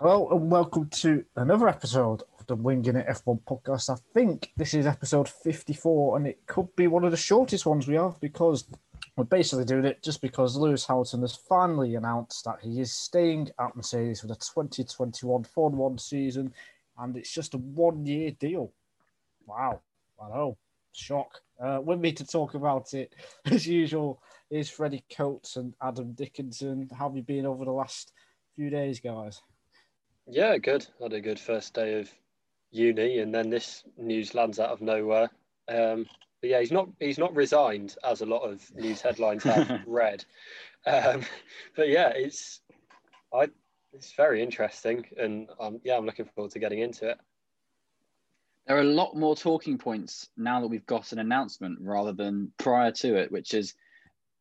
Hello and welcome to another episode of the Winging It F1 podcast. I think this is episode 54 and it could be one of the shortest ones we have because we're basically doing it just because Lewis Hamilton has finally announced that he is staying at Mercedes for the 2021 Formula 1 season and it's just a one year deal. Wow. I know. Shock. Uh, with me to talk about it, as usual, is Freddie Coates and Adam Dickinson. How have you been over the last few days, guys? Yeah, good. had a good first day of uni, and then this news lands out of nowhere. Um, but yeah, he's not he's not resigned, as a lot of news headlines have read. Um, but yeah, it's I it's very interesting, and um, yeah, I'm looking forward to getting into it. There are a lot more talking points now that we've got an announcement rather than prior to it, which is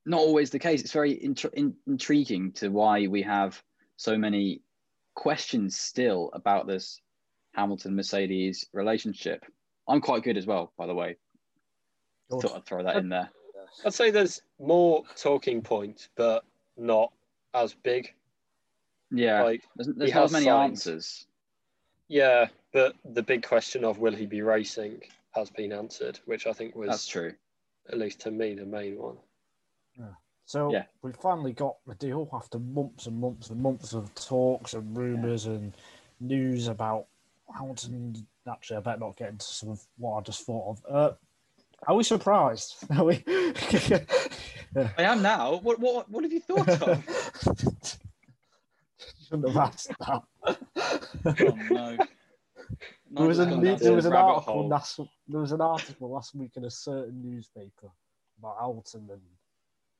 not always the case. It's very int- in- intriguing to why we have so many questions still about this Hamilton Mercedes relationship. I'm quite good as well, by the way. Good. Thought I'd throw that in there. I'd say there's more talking points, but not as big. Yeah, like, there's, there's not as many signs. answers. Yeah, but the big question of will he be racing has been answered, which I think was that's true. At least to me, the main one. Yeah. So yeah. we finally got the deal after months and months and months of talks and rumours yeah. and news about Hamilton. Actually, I better not get into some of what I just thought of. Uh, are we surprised? Are we? I am now. What what what have you thought of? Shouldn't have asked that. oh no. There was, a, there was an article last, there was an article last week in a certain newspaper about Hamilton and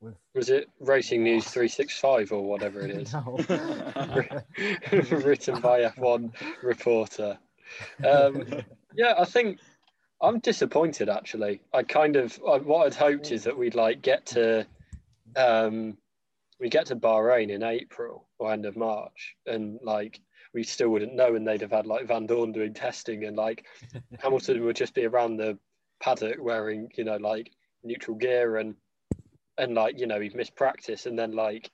with was it Racing News 365 or whatever it is? Written by F1 reporter. Um, yeah, I think I'm disappointed actually. I kind of what I'd hoped is that we'd like get to um, we get to Bahrain in April or end of March, and like we still wouldn't know, and they'd have had like Vandoorne doing testing, and like Hamilton would just be around the paddock wearing you know like neutral gear and and like you know he'd missed practice and then like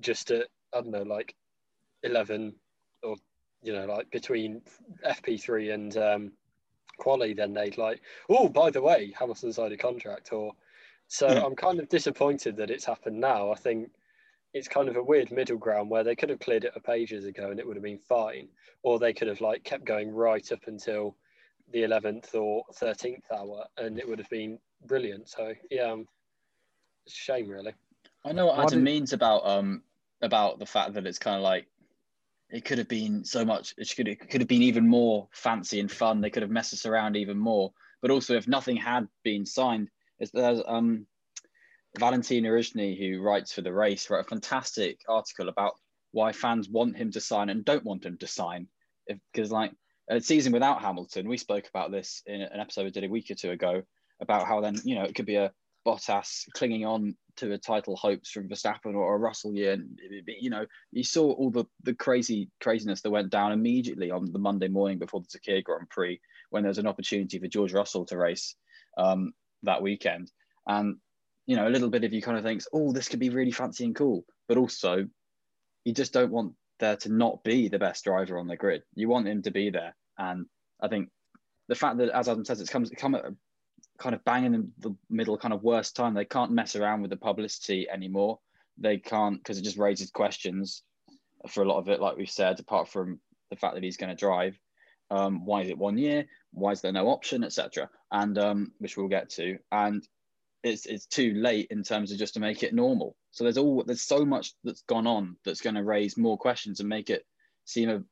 just at I don't know like eleven or you know like between FP3 and um, quali, then they'd like oh by the way Hamilton signed a contract or so I'm kind of disappointed that it's happened now. I think it's kind of a weird middle ground where they could have cleared it up ages ago and it would have been fine, or they could have like kept going right up until the 11th or 13th hour and it would have been brilliant. So yeah, a shame, really. I know what Adam did... means about um about the fact that it's kind of like it could have been so much. It could it could have been even more fancy and fun. They could have messed us around even more. But also, if nothing had been signed, is there's um Valentin Khorounzhiy, who writes for the race, wrote a fantastic article about why fans want him to sign and don't want him to sign. Because like a season without Hamilton, we spoke about this in an episode we did a week or two ago about how then you know it could be a Bottas clinging on to a title hopes from Verstappen or a Russell year. And, you know, you saw all the, the crazy craziness that went down immediately on the Monday morning before the Sakhir Grand Prix when there was an opportunity for George Russell to race um, that weekend. And, you know, a little bit of you kind of thinks, oh, this could be really fancy and cool. But also, you just don't want there to not be the best driver on the grid. You want him to be there. And I think the fact that, as Adam says, it's come, come at a kind of banging in the middle kind of worst time. They can't mess around with the publicity anymore. They can't because it just raises questions for a lot of it, like we've said, apart from the fact that he's going to drive. Um, why is it one year? Why is there no option, etc. And um, which we'll get to. And it's it's too late in terms of just to make it normal. So there's all there's so much that's gone on that's going to raise more questions and make it seem a,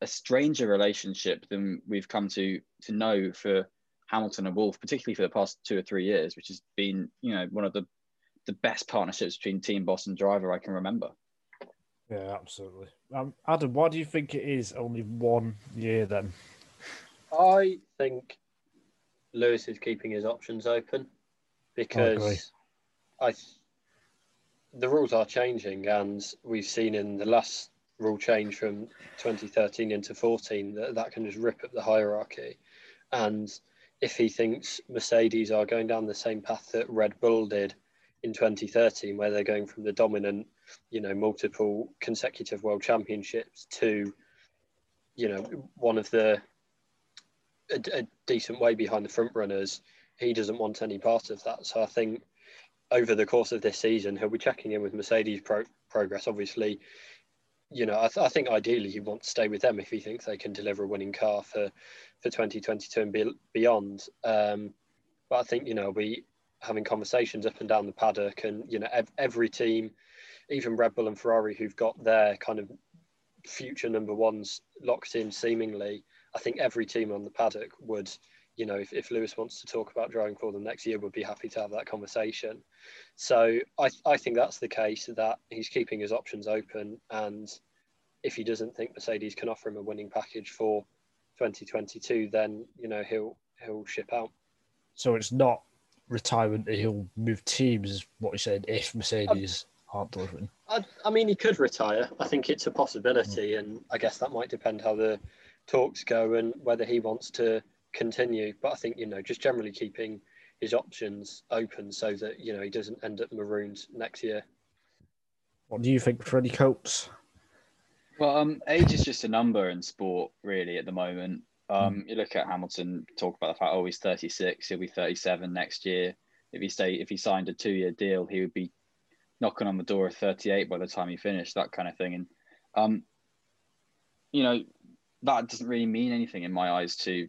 a stranger relationship than we've come to to know for Hamilton and Wolff, particularly for the past two or three years, which has been, you know, one of the the best partnerships between team boss and driver I can remember. Yeah, absolutely. Um, Adam, why do you think it is only one year then? I think Lewis is keeping his options open because I, I the rules are changing, and we've seen in the last rule change from 2013 into 14 that that can just rip up the hierarchy, and if he thinks Mercedes are going down the same path that Red Bull did in 2013, where they're going from the dominant, you know, multiple consecutive world championships to you know, one of the a, a, decent way behind the front runners. He doesn't want any part of that. So I think over the course of this season, he'll be checking in with Mercedes pro- progress. Obviously, you know, I, th- I, think ideally he wants to stay with them if he thinks they can deliver a winning car for for 2022 and be, beyond. Um, but I think you know we having conversations up and down the paddock, and you know ev- every team, even Red Bull and Ferrari, who've got their kind of future number ones locked in seemingly. I think every team on the paddock would, you know, if, if Lewis wants to talk about driving for them next year, we'd be happy to have that conversation. So I, I think that's the case that he's keeping his options open. And if he doesn't think Mercedes can offer him a winning package for 2022, then, you know, he'll, he'll ship out. So it's not retirement, he'll move teams, is what he said, if Mercedes aren't delivering. I, I mean, he could retire. I think it's a possibility. And I guess that might depend how the talks go and whether he wants to continue. But I think, you know, just generally keeping his options open so that, you know, he doesn't end up marooned next year. What do you think, Freddie Coates? Well, um, age is just a number in sport, really, at the moment. Um. You look at Hamilton, talk about the fact, oh, he's 36, he'll be 37 next year. If he stay, if he signed a two-year deal, he would be knocking on the door of 38 by the time he finished, that kind of thing. And, um, you know, that doesn't really mean anything in my eyes to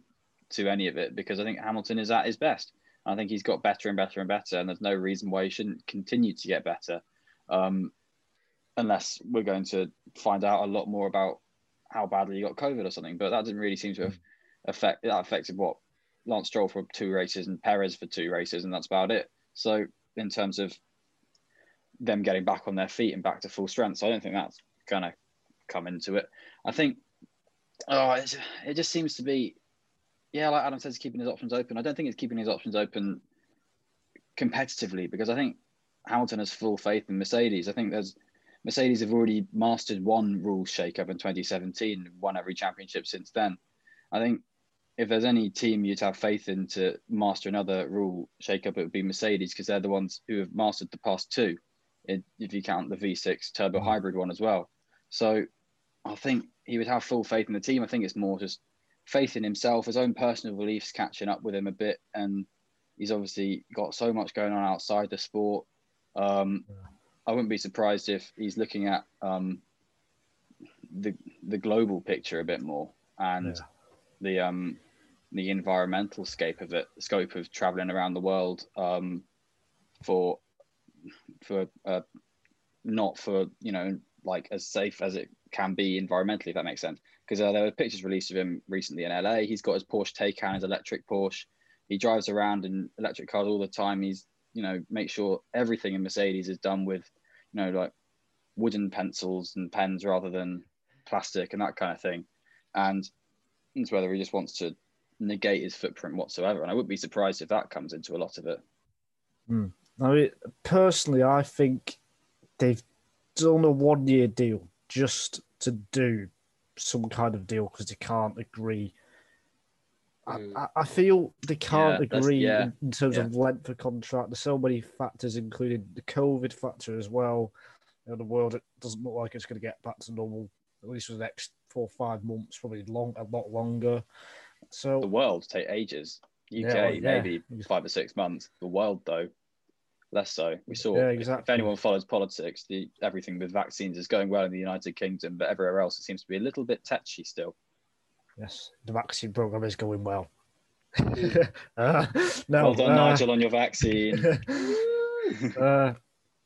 to any of it because I think Hamilton is at his best. I think he's got better and better and better, and there's no reason why he shouldn't continue to get better, um, unless we're going to find out a lot more about how badly he got COVID or something. But that didn't really seem to have affect that affected what Lance Stroll for two races and Perez for two races, and that's about it. So in terms of them getting back on their feet and back to full strength, so I don't think that's going to come into it. I think Oh, it just seems to be, yeah, like Adam says, keeping his options open. I don't think it's keeping his options open competitively because I think Hamilton has full faith in Mercedes. I think there's Mercedes have already mastered one rule shake-up in 2017, won every championship since then. I think if there's any team you'd have faith in to master another rule shake-up, it would be Mercedes because they're the ones who have mastered the past two, if you count the V6 turbo mm. hybrid one as well. So I think he would have full faith in the team. I think it's more just faith in himself, his own personal beliefs catching up with him a bit, and he's obviously got so much going on outside the sport. Um, I wouldn't be surprised if he's looking at um, the the global picture a bit more and yeah. the um, the environmental scope of it, scope of traveling around the world um, for for uh, not for you know like as safe as it can be environmentally, if that makes sense. Because uh, there were pictures released of him recently in LA. He's got his Porsche Taycan, his electric Porsche. He drives around in electric cars all the time. He's, you know, make sure everything in Mercedes is done with, you know, like wooden pencils and pens rather than plastic and that kind of thing. And it's whether he just wants to negate his footprint whatsoever. And I wouldn't be surprised if that comes into a lot of it. Mean, personally, I think they've done a one year deal just to do some kind of deal because they can't agree. Mm. I, I, feel they can't yeah, agree yeah, in, terms yeah. of length of contract. There's so many factors, including the COVID factor as well. You know, the world it doesn't look like it's going to get back to normal at least for the next four or five months, probably long a lot longer. So the world take ages. UK well, maybe five or six months. The world though, less so. We saw yeah, exactly. if anyone follows politics, the everything with vaccines is going well in the United Kingdom, but everywhere else it seems to be a little bit touchy still. Yes, the vaccine program is going well. uh, no, well done, uh, Nigel, on your vaccine. uh,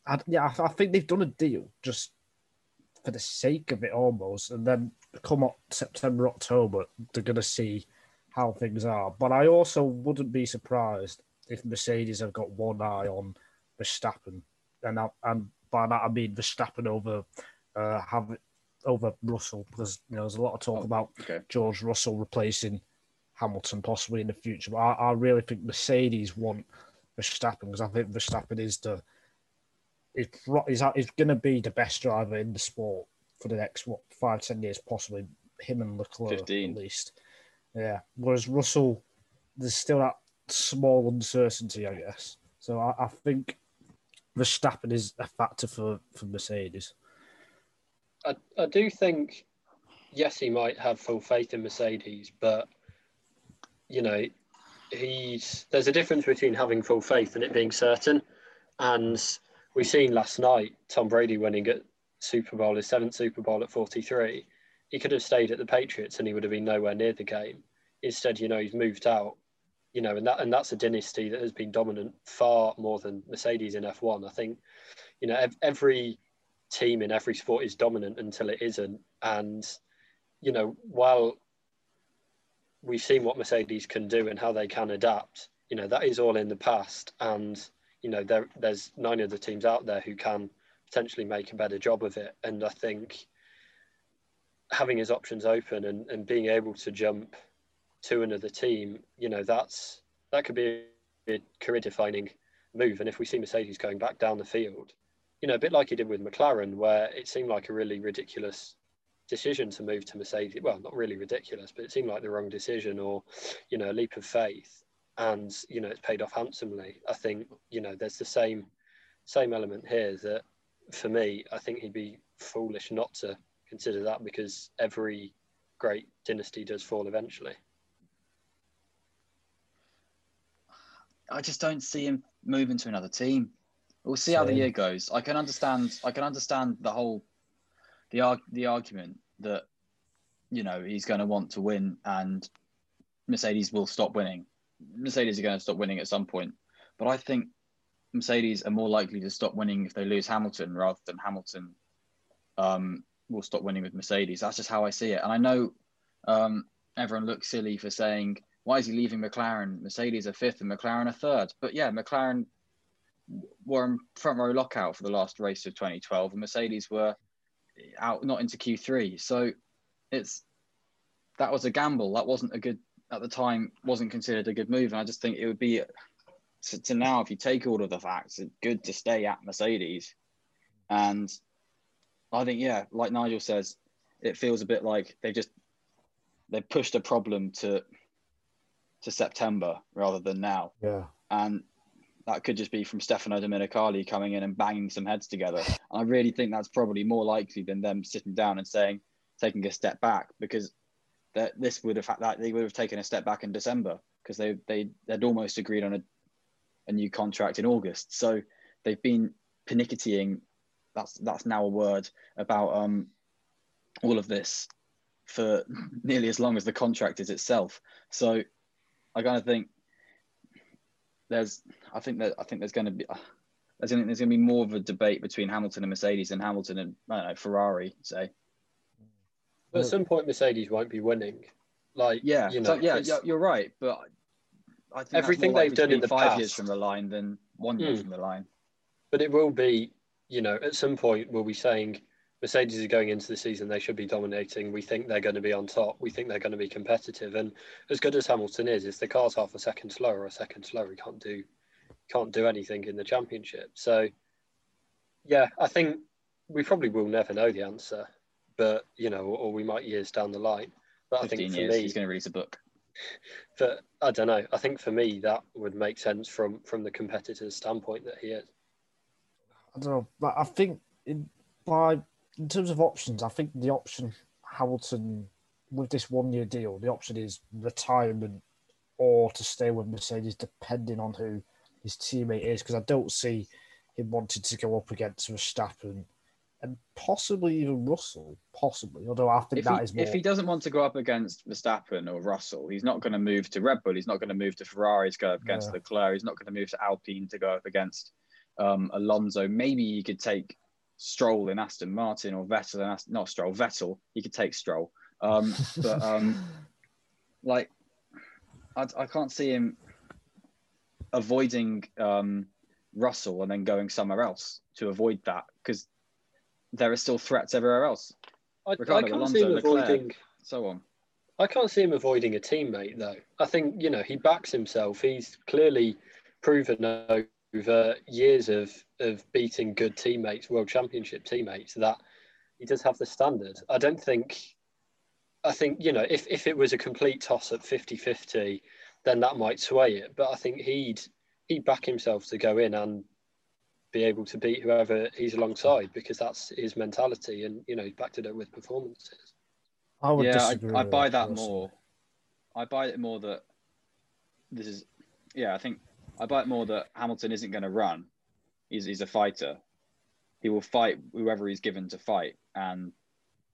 I, yeah, I, I think they've done a deal just for the sake of it almost, and then come up September, October, they're going to see how things are. But I also wouldn't be surprised if Mercedes have got one eye on Verstappen, and I, and by that I mean Verstappen over uh, have over Russell because you know there's a lot of talk oh, about okay. George Russell replacing Hamilton possibly in the future. But I, I really think Mercedes want Verstappen because I think Verstappen is the is is, is going to be the best driver in the sport for the next what five ten years possibly him and Leclerc 15. at least. Yeah. Whereas Russell, there's still that small uncertainty, I guess. So I, I think Verstappen is a factor for, for Mercedes. I, I do think yes, he might have full faith in Mercedes, but you know, he's there's a difference between having full faith and it being certain. And we've seen last night Tom Brady winning at Super Bowl, his seventh Super Bowl at 43. He could have stayed at the Patriots and he would have been nowhere near the game. Instead, you know, he's moved out. You know, and that and that's a dynasty that has been dominant far more than Mercedes in F1. I think, you know, every team in every sport is dominant until it isn't. And, you know, while we've seen what Mercedes can do and how they can adapt, you know, that is all in the past. And, you know, there, there's nine other teams out there who can potentially make a better job of it. And I think having his options open and, and being able to jump to another team, you know, that's that could be a career defining move. And if we see Mercedes going back down the field, you know, a bit like he did with McLaren, where it seemed like a really ridiculous decision to move to Mercedes. Well, not really ridiculous, but it seemed like the wrong decision or, you know, a leap of faith. And, you know, it's paid off handsomely. I think, you know, there's the same same element here that for me, I think he'd be foolish not to consider that because every great dynasty does fall eventually. I just don't see him moving to another team. We'll see how the year goes. I can understand. I can understand the whole the the argument that you know he's going to want to win and Mercedes will stop winning. Mercedes are going to stop winning at some point, but I think Mercedes are more likely to stop winning if they lose Hamilton rather than Hamilton um, will stop winning with Mercedes. That's just how I see it. And I know um, everyone looks silly for saying why is he leaving McLaren? Mercedes are fifth and McLaren are third. But yeah, McLaren were in front row lockout for the last race of 2012, and Mercedes were out not into Q3. So it's that was a gamble. That wasn't a good at the time. wasn't considered a good move. And I just think it would be to, to now, if you take all of the facts, it's good to stay at Mercedes. And I think yeah, like Nigel says, it feels a bit like they just they pushed a problem to to September rather than now. Yeah. And that could just be from Stefano Domenicali coming in and banging some heads together. And I really think that's probably more likely than them sitting down and saying, taking a step back, because that this would have had that they would have taken a step back in December because they they had almost agreed on a, a new contract in August. So they've been pernickettying. That's that's now a word about um all of this for nearly as long as the contract is itself. So I kind of think there's I think that I think there's going to be uh, there's going to be more of a debate between Hamilton and Mercedes than Hamilton and I don't know Ferrari say. But at some point, Mercedes won't be winning. Like yeah, you know, so, yeah, you're right. But I think everything they've done in the five past, years from the line than one year Hmm. from the line. But it will be, you know, at some point we'll be saying Mercedes are going into the season, they should be dominating. We think they're going to be on top. We think they're going to be competitive. And as good as Hamilton is, if the car's half a second slower or a second slower, he can't do can't do anything in the championship. So yeah, I think we probably will never know the answer. But you know, or, or we might years down the line. But I think for years, me, he's going to release a book. but I don't know. I think for me that would make sense from from the competitor's standpoint that he is. I don't know, but I think in, by in terms of options, I think the option Hamilton with this one year deal, the option is retirement or to stay with Mercedes, depending on who his teammate is. Because I don't see him wanting to go up against Verstappen and possibly even Russell, possibly. Although I think If that he, is more. if he doesn't want to go up against Verstappen or Russell, he's not going to move to Red Bull. He's not going to move to Ferrari to go up against Yeah. Leclerc. He's not going to move to Alpine to go up against um, Alonso. Maybe he could take Stroll in Aston Martin or Vettel in Aston, not Stroll, Vettel. He could take Stroll. Um, but um, like, I, I can't see him avoiding um, Russell and then going somewhere else to avoid that because there are still threats everywhere else, I, I can't see him Leclerc. avoiding. so on. I can't see him avoiding a teammate though. I think you know he backs himself. He's clearly proven over years of of beating good teammates, world championship teammates, that he does have the standard. I don't think. I think you know if if it was a complete toss at 50-50, then that might sway it. But I think he'd he'd back himself to go in and be able to beat whoever he's alongside because that's his mentality, and you know he's backed it up with performances. I would yeah, I, disagree. I with buy that personally. more. I buy it more that this is, yeah, I think I it more that Hamilton isn't going to run. He's, he's a fighter. He will fight whoever he's given to fight, and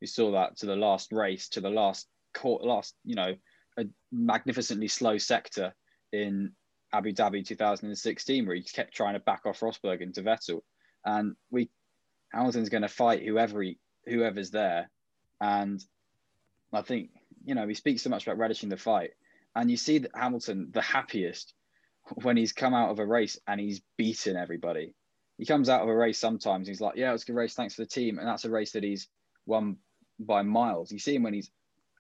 we saw that to the last race, to the last court, last you know, a magnificently slow sector in Abu Dhabi 2016, where he kept trying to back off Rosberg into Vettel, and we Hamilton's going to fight whoever he, whoever's there, and I think you know he speaks so much about relishing the fight, and you see that Hamilton the happiest when he's come out of a race and he's beaten everybody. He comes out of a race sometimes he's like, yeah, it was a good race, thanks for the team, and that's a race that he's won by miles. You see him when he's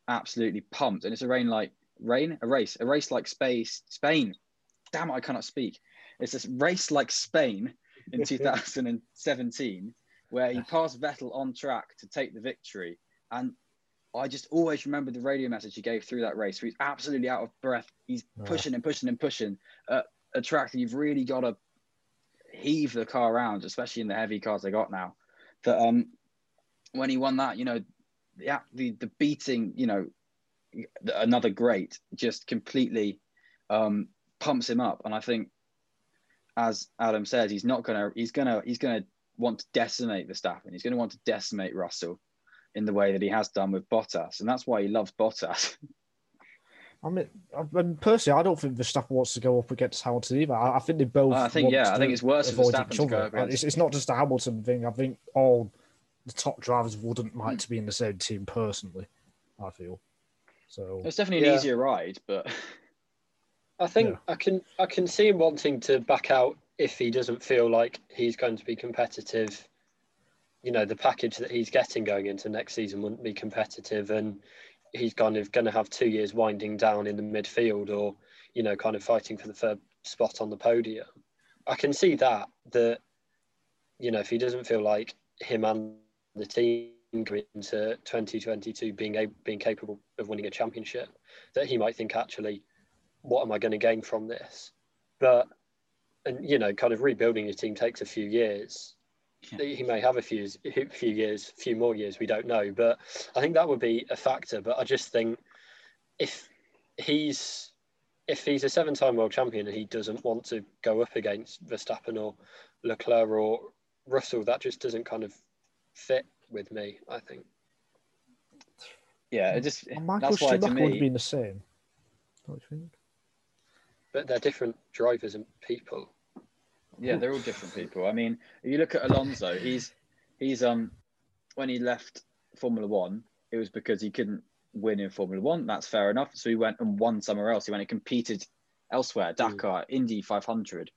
absolutely pumped, and it's a rain like rain, a race, a race like space, Spain. Damn it, I cannot speak. It's this race like Spain in 2017 where he passed Vettel on track to take the victory. And I just always remember the radio message he gave through that race he's absolutely out of breath. He's Yeah. pushing and pushing and pushing at a track that you've really got to heave the car around, especially in the heavy cars they got now. That um, when he won that, you know, the the, the beating, you know, another great just completely um, pumps him up. And I think, as Adam says, he's not gonna, he's gonna, he's gonna want to decimate Verstappen He's gonna want to decimate Russell in the way that he has done with Bottas, and that's why he loves Bottas. I mean, I mean, personally, I don't think Verstappen wants to go up against Hamilton either. I, I think they both. I think want yeah, to I think it's worse for avoid Verstappen to go against. It's, it's not just a Hamilton thing. I think all the top drivers wouldn't like to be in the same team personally. I feel so. It's definitely an Yeah. easier ride, but I think Yeah. I can I can see him wanting to back out if he doesn't feel like he's going to be competitive. You know, the package that he's getting going into next season wouldn't be competitive, and he's kind of going to have two years winding down in the midfield, or you know, kind of fighting for the third spot on the podium. I can see that that you know if he doesn't feel like him and the team into 2022 being able, being capable of winning a championship, that he might think actually what am I going to gain from this? But and you know, kind of rebuilding your team takes a few years. Yeah. He may have a few few years, a few more years. We don't know, but I think that would be a factor. But I just think if he's if he's a seven-time world champion and he doesn't want to go up against Verstappen or Leclerc or Russell, that just doesn't kind of fit with me. I think. yeah, it just And Michael that's why to Schumacher would me, be the same. Don't you think? But they're different drivers and people. Yeah, they're all different people. I mean, if you look at Alonso, he's he's um when he left Formula One, it was because he couldn't win in Formula One. That's fair enough. So he went and won somewhere else. He went and competed elsewhere, Dakar, Indy 500,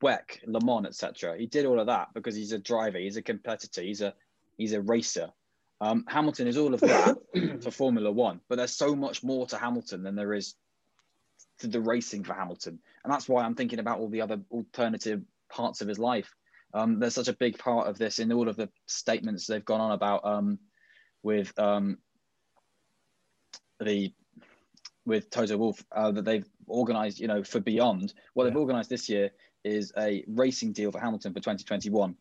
WEC, Le Mans, etc. He did all of that because he's a driver, he's a competitor, he's a he's a racer. Um, Hamilton is all of that for Formula One, but there's so much more to Hamilton than there is to the racing for Hamilton, and that's why I'm thinking about all the other alternative parts of his life. Um, there's such a big part of this in all of the statements they've gone on about um, with um, the with Toto Wolff uh, that they've organised, you know, for Beyond. What they've organised this year is a racing deal for Hamilton for 2021.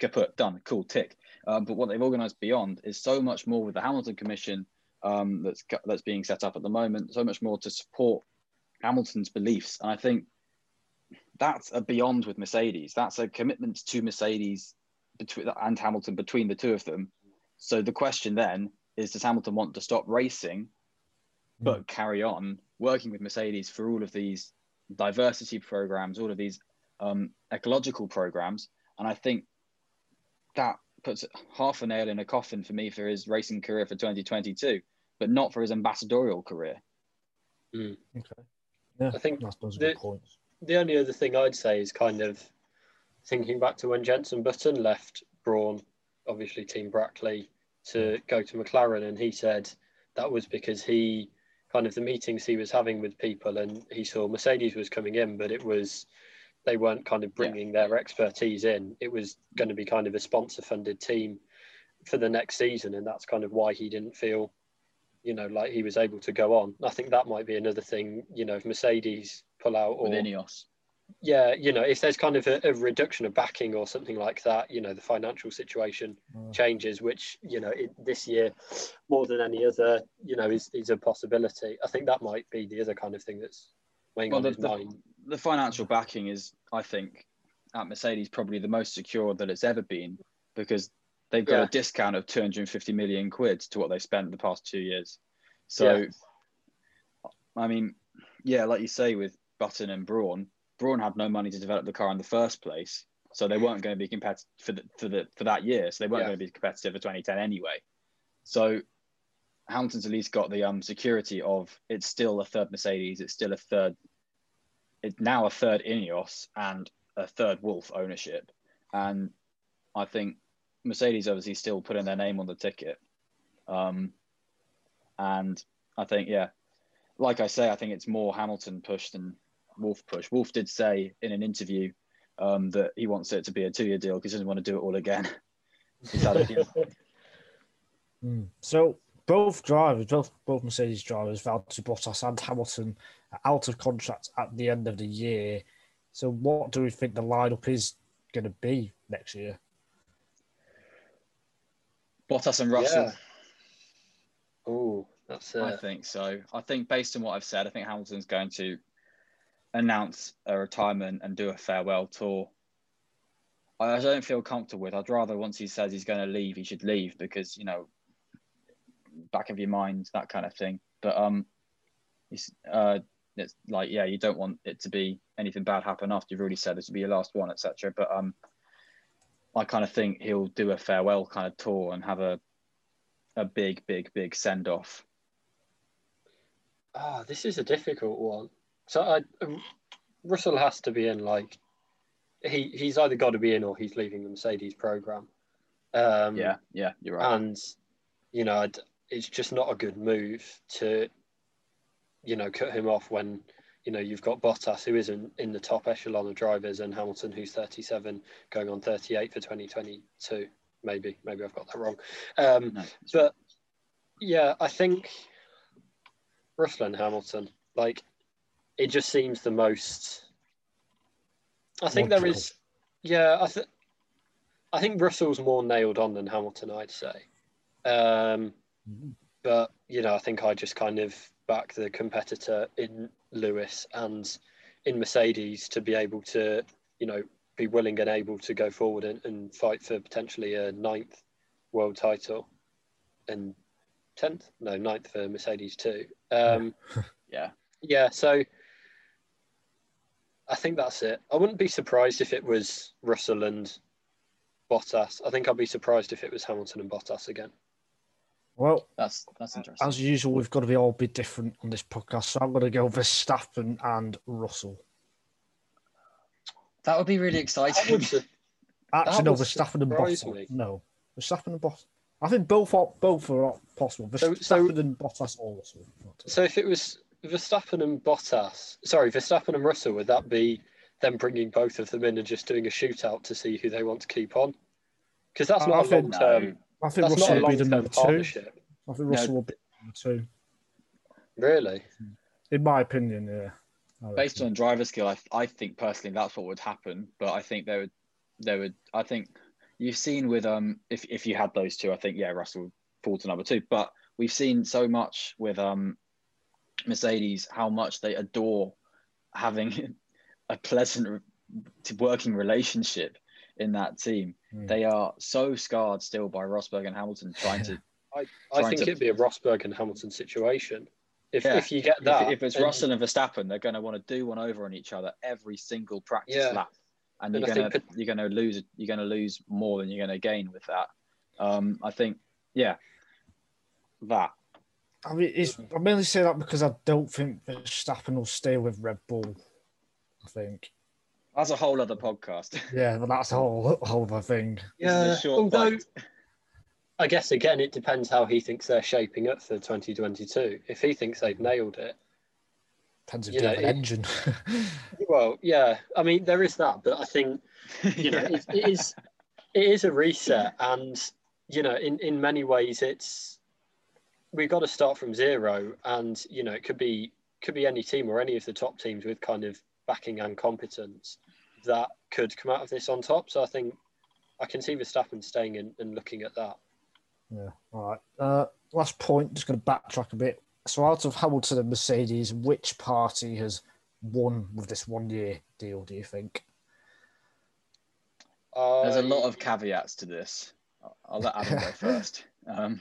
Kaput, done, cool, tick. Um, but what they've organised Beyond is so much more with the Hamilton Commission um, that's that's being set up at the moment. So much more to support Hamilton's beliefs, and I think that's a Beyond with Mercedes. That's a commitment to Mercedes between and Hamilton between the two of them. So the question then is: Does Hamilton want to stop racing, but carry on working with Mercedes for all of these diversity programs, all of these um, ecological programs? And I think that puts half a nail in a coffin for me for his racing career for 2022, but not for his ambassadorial career. Okay. Yeah, I think that's those the- good points. The only other thing I'd say is kind of thinking back to when Jenson Button left Brawn, obviously Team Brackley, to go to McLaren, and he said that was because he kind of the meetings he was having with people, and he saw Mercedes was coming in, but it was they weren't kind of bringing their expertise in. It was going to be kind of a sponsor-funded team for the next season, and that's kind of why he didn't feel, you know, like he was able to go on. I think that might be another thing, you know, if Mercedes pull out or with Ineos. yeah, you know, if there's kind of a, a, reduction of backing or something like that, you know, the financial situation mm. changes, which you know it, this year more than any other, you know, is is a possibility. I think that might be the other kind of thing that's weighing well, on the, his the, mind. The financial backing is, I think, at Mercedes probably the most secure that it's ever been because they've got yeah. a discount of 250 million quid to what they spent the past two years. So, yeah. I mean, yeah, like you say with Button and Brawn, Brawn had no money to develop the car in the first place, so they weren't going to be competitive for the, for the for that year. So they weren't yeah. going to be competitive for 2010 anyway. So Hamilton's at least got the um security of it's still a third Mercedes, it's still a third, it's now a third Ineos and a third Wolff ownership, and I think Mercedes obviously still putting their name on the ticket. Um, and I think, yeah, like I say, I think it's more Hamilton push than Wolff push. Wolff did say in an interview um, that he wants it to be a two year deal because he doesn't want to do it all again. mm. So both drivers, both both Mercedes drivers, Valtteri Bottas and Hamilton, are out of contract at the end of the year. So what do we think the lineup is going to be next year? Bottas and Russell. Yeah. Oh, that's it. I think so. I think based on what I've said, I think Hamilton's going to announce a retirement and do a farewell tour. I don't feel comfortable with. I'd rather once he says he's going to leave, he should leave because you know, back of your mind, that kind of thing. But um, it's uh, it's like yeah, you don't want it to be anything bad happen after you've already said this will be your last one, etc. But um, I kind of think he'll do a farewell kind of tour and have a a big, big, big send off. Ah, oh, this is a difficult one. So I, Russell has to be in. Like he he's either got to be in or he's leaving the Mercedes program. Um, yeah, yeah, you're right. And you know, it's just not a good move to, you know, cut him off when you know you've got Bottas who isn't in the top echelon of drivers and Hamilton who's 37 going on 38 for 2022. Maybe maybe I've got that wrong. Um, no, but yeah, I think Russell and Hamilton like it just seems the most. I think there is, yeah. I think I think Russell's more nailed on than Hamilton. I'd say, um, mm-hmm. but you know, I think I just kind of back the competitor in Lewis and in Mercedes to be able to, you know, be willing and able to go forward and, and fight for potentially a ninth world title and tenth, no, ninth for Mercedes too. Um, yeah, yeah. So I think that's it. I wouldn't be surprised if it was Russell and Bottas. I think I'd be surprised if it was Hamilton and Bottas again. Well, that's that's interesting. As usual, we've got to be all be different on this podcast. So I'm going to go Verstappen and Russell. That would be really exciting. Actually, no, Verstappen and Bottas. Me. No, Verstappen and Bottas. I think both are both are possible. Verstappen so, so, and Bottas or Russell. So if it was Verstappen and Bottas, sorry, Verstappen and Russell, would that be them bringing both of them in and just doing a shootout to see who they want to keep on? Because that's not I a long term. I think Russell will be the number two. I think Russell no. will be number two. Really? In my opinion, yeah. Based on driver skill, I, I think personally that's what would happen. But I think there would, there would, I think you've seen with um if if you had those two, I think yeah Russell would fall to number two. But we've seen so much with um Mercedes how much they adore having a pleasant working relationship in that team. Mm. They are so scarred still by Rosberg and Hamilton trying to. I, I think to, it'd be a Rosberg and Hamilton situation. If, yeah. if you get that, if, if it's and, Russell and Verstappen, they're going to want to do one over on each other every single practice yeah. lap, and, and you're going to you're going to lose you're going to lose more than you're going to gain with that. Um, I think, yeah, that. I mean, it's, I mainly say that because I don't think Verstappen will stay with Red Bull. I think that's a whole other podcast. Yeah, but that's a whole whole other thing. Yeah, although I guess again it depends how he thinks they're shaping up for 2022. If he thinks they've nailed it, depends if you have an engine. well, yeah, I mean there is that, but I think you know yeah. it, it is it is a reset, and you know in in many ways it's we've got to start from zero, and you know it could be could be any team or any of the top teams with kind of backing and competence that could come out of this on top. So I think I can see Verstappen staying in and looking at that. Yeah. All right. Uh, last point. Just going to backtrack a bit. So out of Hamilton and Mercedes, which party has won with this one-year deal? Do you think? There's a lot of caveats to this. I'll- I'll let Adam go first. Um,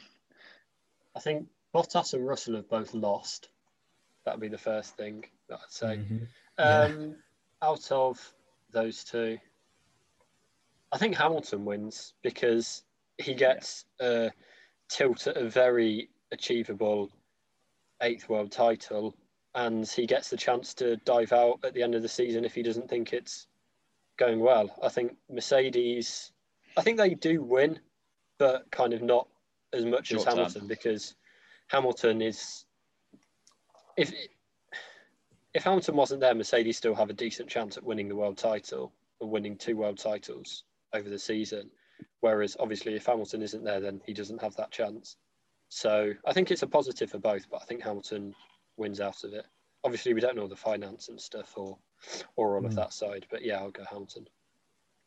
I think Bottas and Russell have both lost. That'd be the first thing that I'd say. Mhm. Yeah. Um, Out of those two, I think Hamilton wins because he gets a tilt at a very achievable eighth world title, and he gets the chance to dive out at the end of the season if he doesn't think it's going well. I think Mercedes, I think they do win, but kind of not as much as Short term. Hamilton because Hamilton is if if Hamilton wasn't there, Mercedes still have a decent chance at winning the world title or winning two world titles over the season. Whereas obviously if Hamilton isn't there, then he doesn't have that chance. So I think it's a positive for both, but I think Hamilton wins out of it. Obviously we don't know the finance and stuff or or all of Mm. that side, but yeah, I'll go Hamilton.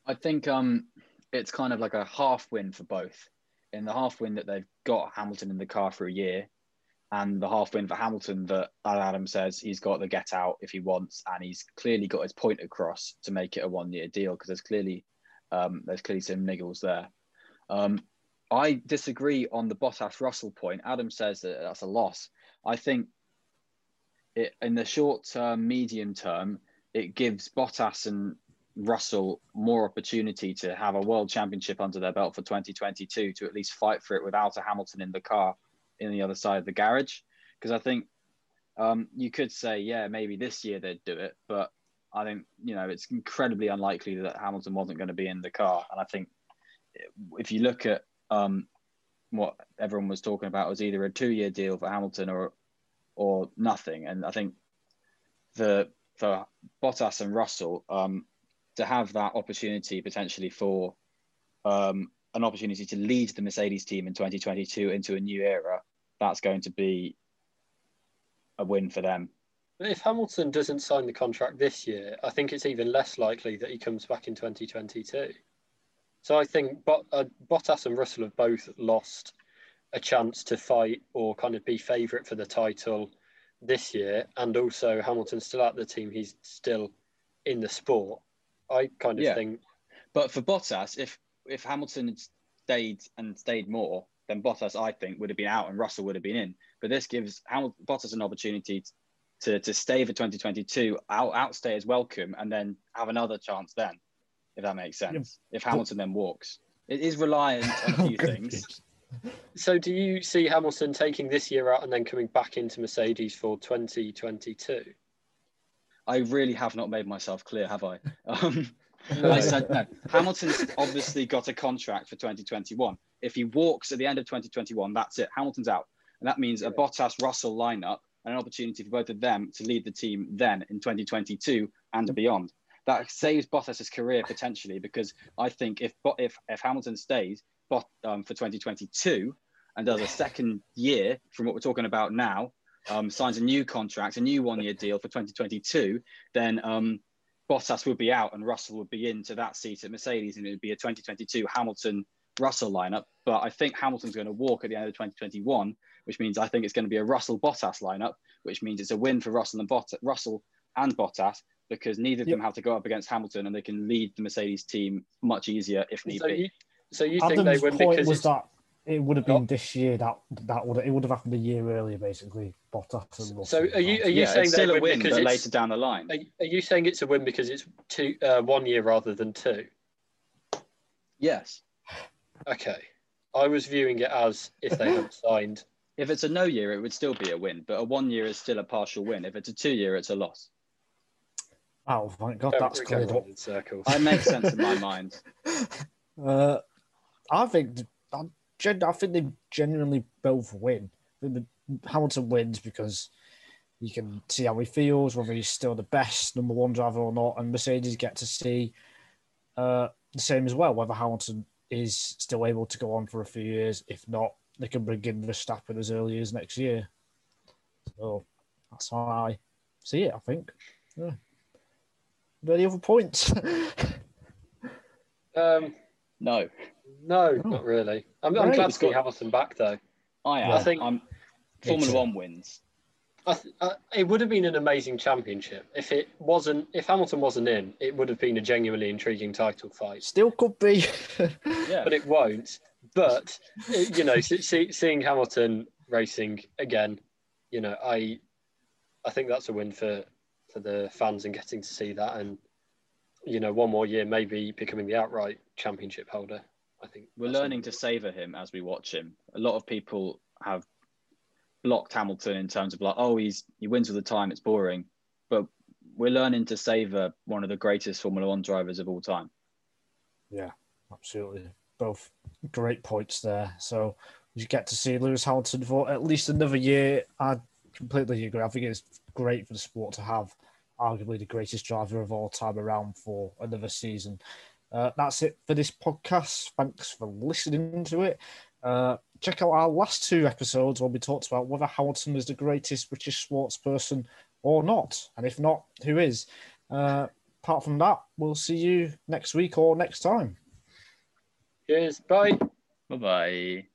I think um, it's kind of like a half win for both. In the half win that they've got Hamilton in the car for a year, and the half win for Hamilton that as Adam says he's got the get out if he wants, and he's clearly got his point across to make it a one year deal because there's clearly um, there's clearly some niggles there. Um, I disagree on the Bottas Russell point. Adam says that that's a loss. I think it in the short term, medium term, it gives Bottas and Russell more opportunity to have a world championship under their belt for 2022 to at least fight for it without a Hamilton in the car in the other side of the garage. Because I think um, you could say, yeah, maybe this year they'd do it, but I think you know it's incredibly unlikely that Hamilton wasn't going to be in the car. And I think if you look at um, what everyone was talking about, was either a two-year deal for Hamilton or or nothing. And I think the for Bottas and Russell um, to have that opportunity potentially for um, an opportunity to lead the Mercedes team in 2022 into a new era, that's going to be a win for them. But if Hamilton doesn't sign the contract this year, I think it's even less likely that he comes back in 2022. So I think uh, Bottas and Russell have both lost a chance to fight or kind of be favourite for the title this year, and also Hamilton's still at the team; he's still in the sport. I kind of Yeah. think But for Bottas, if if Hamilton had stayed and stayed more, then Bottas, I think, would have been out and Russell would have been in. But this gives Hamilton, Bottas an opportunity to, to stay for 2022, out, outstay his welcome, and then have another chance then, if that makes sense. If Hamilton then walks, it is reliant on a oh, few things. so. Do you see Hamilton taking this year out and then coming back into Mercedes for 2022? I really have not made myself clear, have I? Um, I said no. Hamilton's obviously got a contract for 2021. If he walks at the end of 2021, that's it. Hamilton's out. And that means a Bottas Russell lineup and an opportunity for both of them to lead the team then in 2022 and beyond. That saves Bottas's career potentially because I think if if, if Hamilton stays Bot, um, for 2022 and does a second year from what we're talking about now, um, signs a new contract, a new one year deal for 2022, then um, Bottas would be out and Russell would be into that seat at Mercedes, and it would be a 2022 Hamilton Russell lineup. But I think Hamilton's going to walk at the end of 2021, which means I think it's going to be a Russell Bottas lineup, which means it's a win for Russell and Bottas, Russell and Bottas because neither of them have to go up against Hamilton, and they can lead the Mercedes team much easier if need So be. you, so you think they win point because was that it would have been Not- this year that that would it would have happened a year earlier, basically. Bottas and Russell. So are you are you yeah, saying it's still a win win, because it's, later down the line. Are, are you saying it's a win because it's two uh, one year rather than two? Yes. Okay, I was viewing it as if they had signed. If it's a no year, it would still be a win, but a one year is still a partial win. If it's a two year, it's a loss. Oh, thank God We're that's going cleared up. round in circles. I make sense in my mind. Uh, I think I, gen- I think they genuinely both win. Hamilton wins because you can see how he feels, whether he's still the best number one driver or not, and Mercedes get to see uh, the same as well, whether Hamilton is still able to go on for a few years. If not, they can bring in Verstappen as early as next year. So that's how I see it. I think. Yeah. any other points? Um, No, no, Oh. not really. I'm, I'm glad to see Hamilton back though. I am. I think I'm. Formula. One wins. I th- uh, it would have been an amazing championship if it wasn't. If Hamilton wasn't in, it would have been a genuinely intriguing title fight. Still could be. Yeah. But it won't. But you know, see, see, seeing Hamilton racing again, you know, I, I think that's a win for for the fans and getting to see that, and you know, one more year maybe becoming the outright championship holder. I think We're learning to savor him as we watch him. A lot of people have blocked Hamilton in terms of like, oh, he's he wins all the time, it's boring. But we're learning to savor one of the greatest Formula One drivers of all time. Yeah, absolutely. Both great points there. So you get to see Lewis Hamilton for at least another year. I completely agree. I think it's great for the sport to have arguably the greatest driver of all time around for another season. Uh, that's it for this podcast. Thanks for listening to it. Uh, check out our last two episodes where we talked about whether Hamilton is the greatest British sports person or not. And if not, who is? Uh, apart from that, we'll see you next week or next time. Cheers. Bye. Bye bye.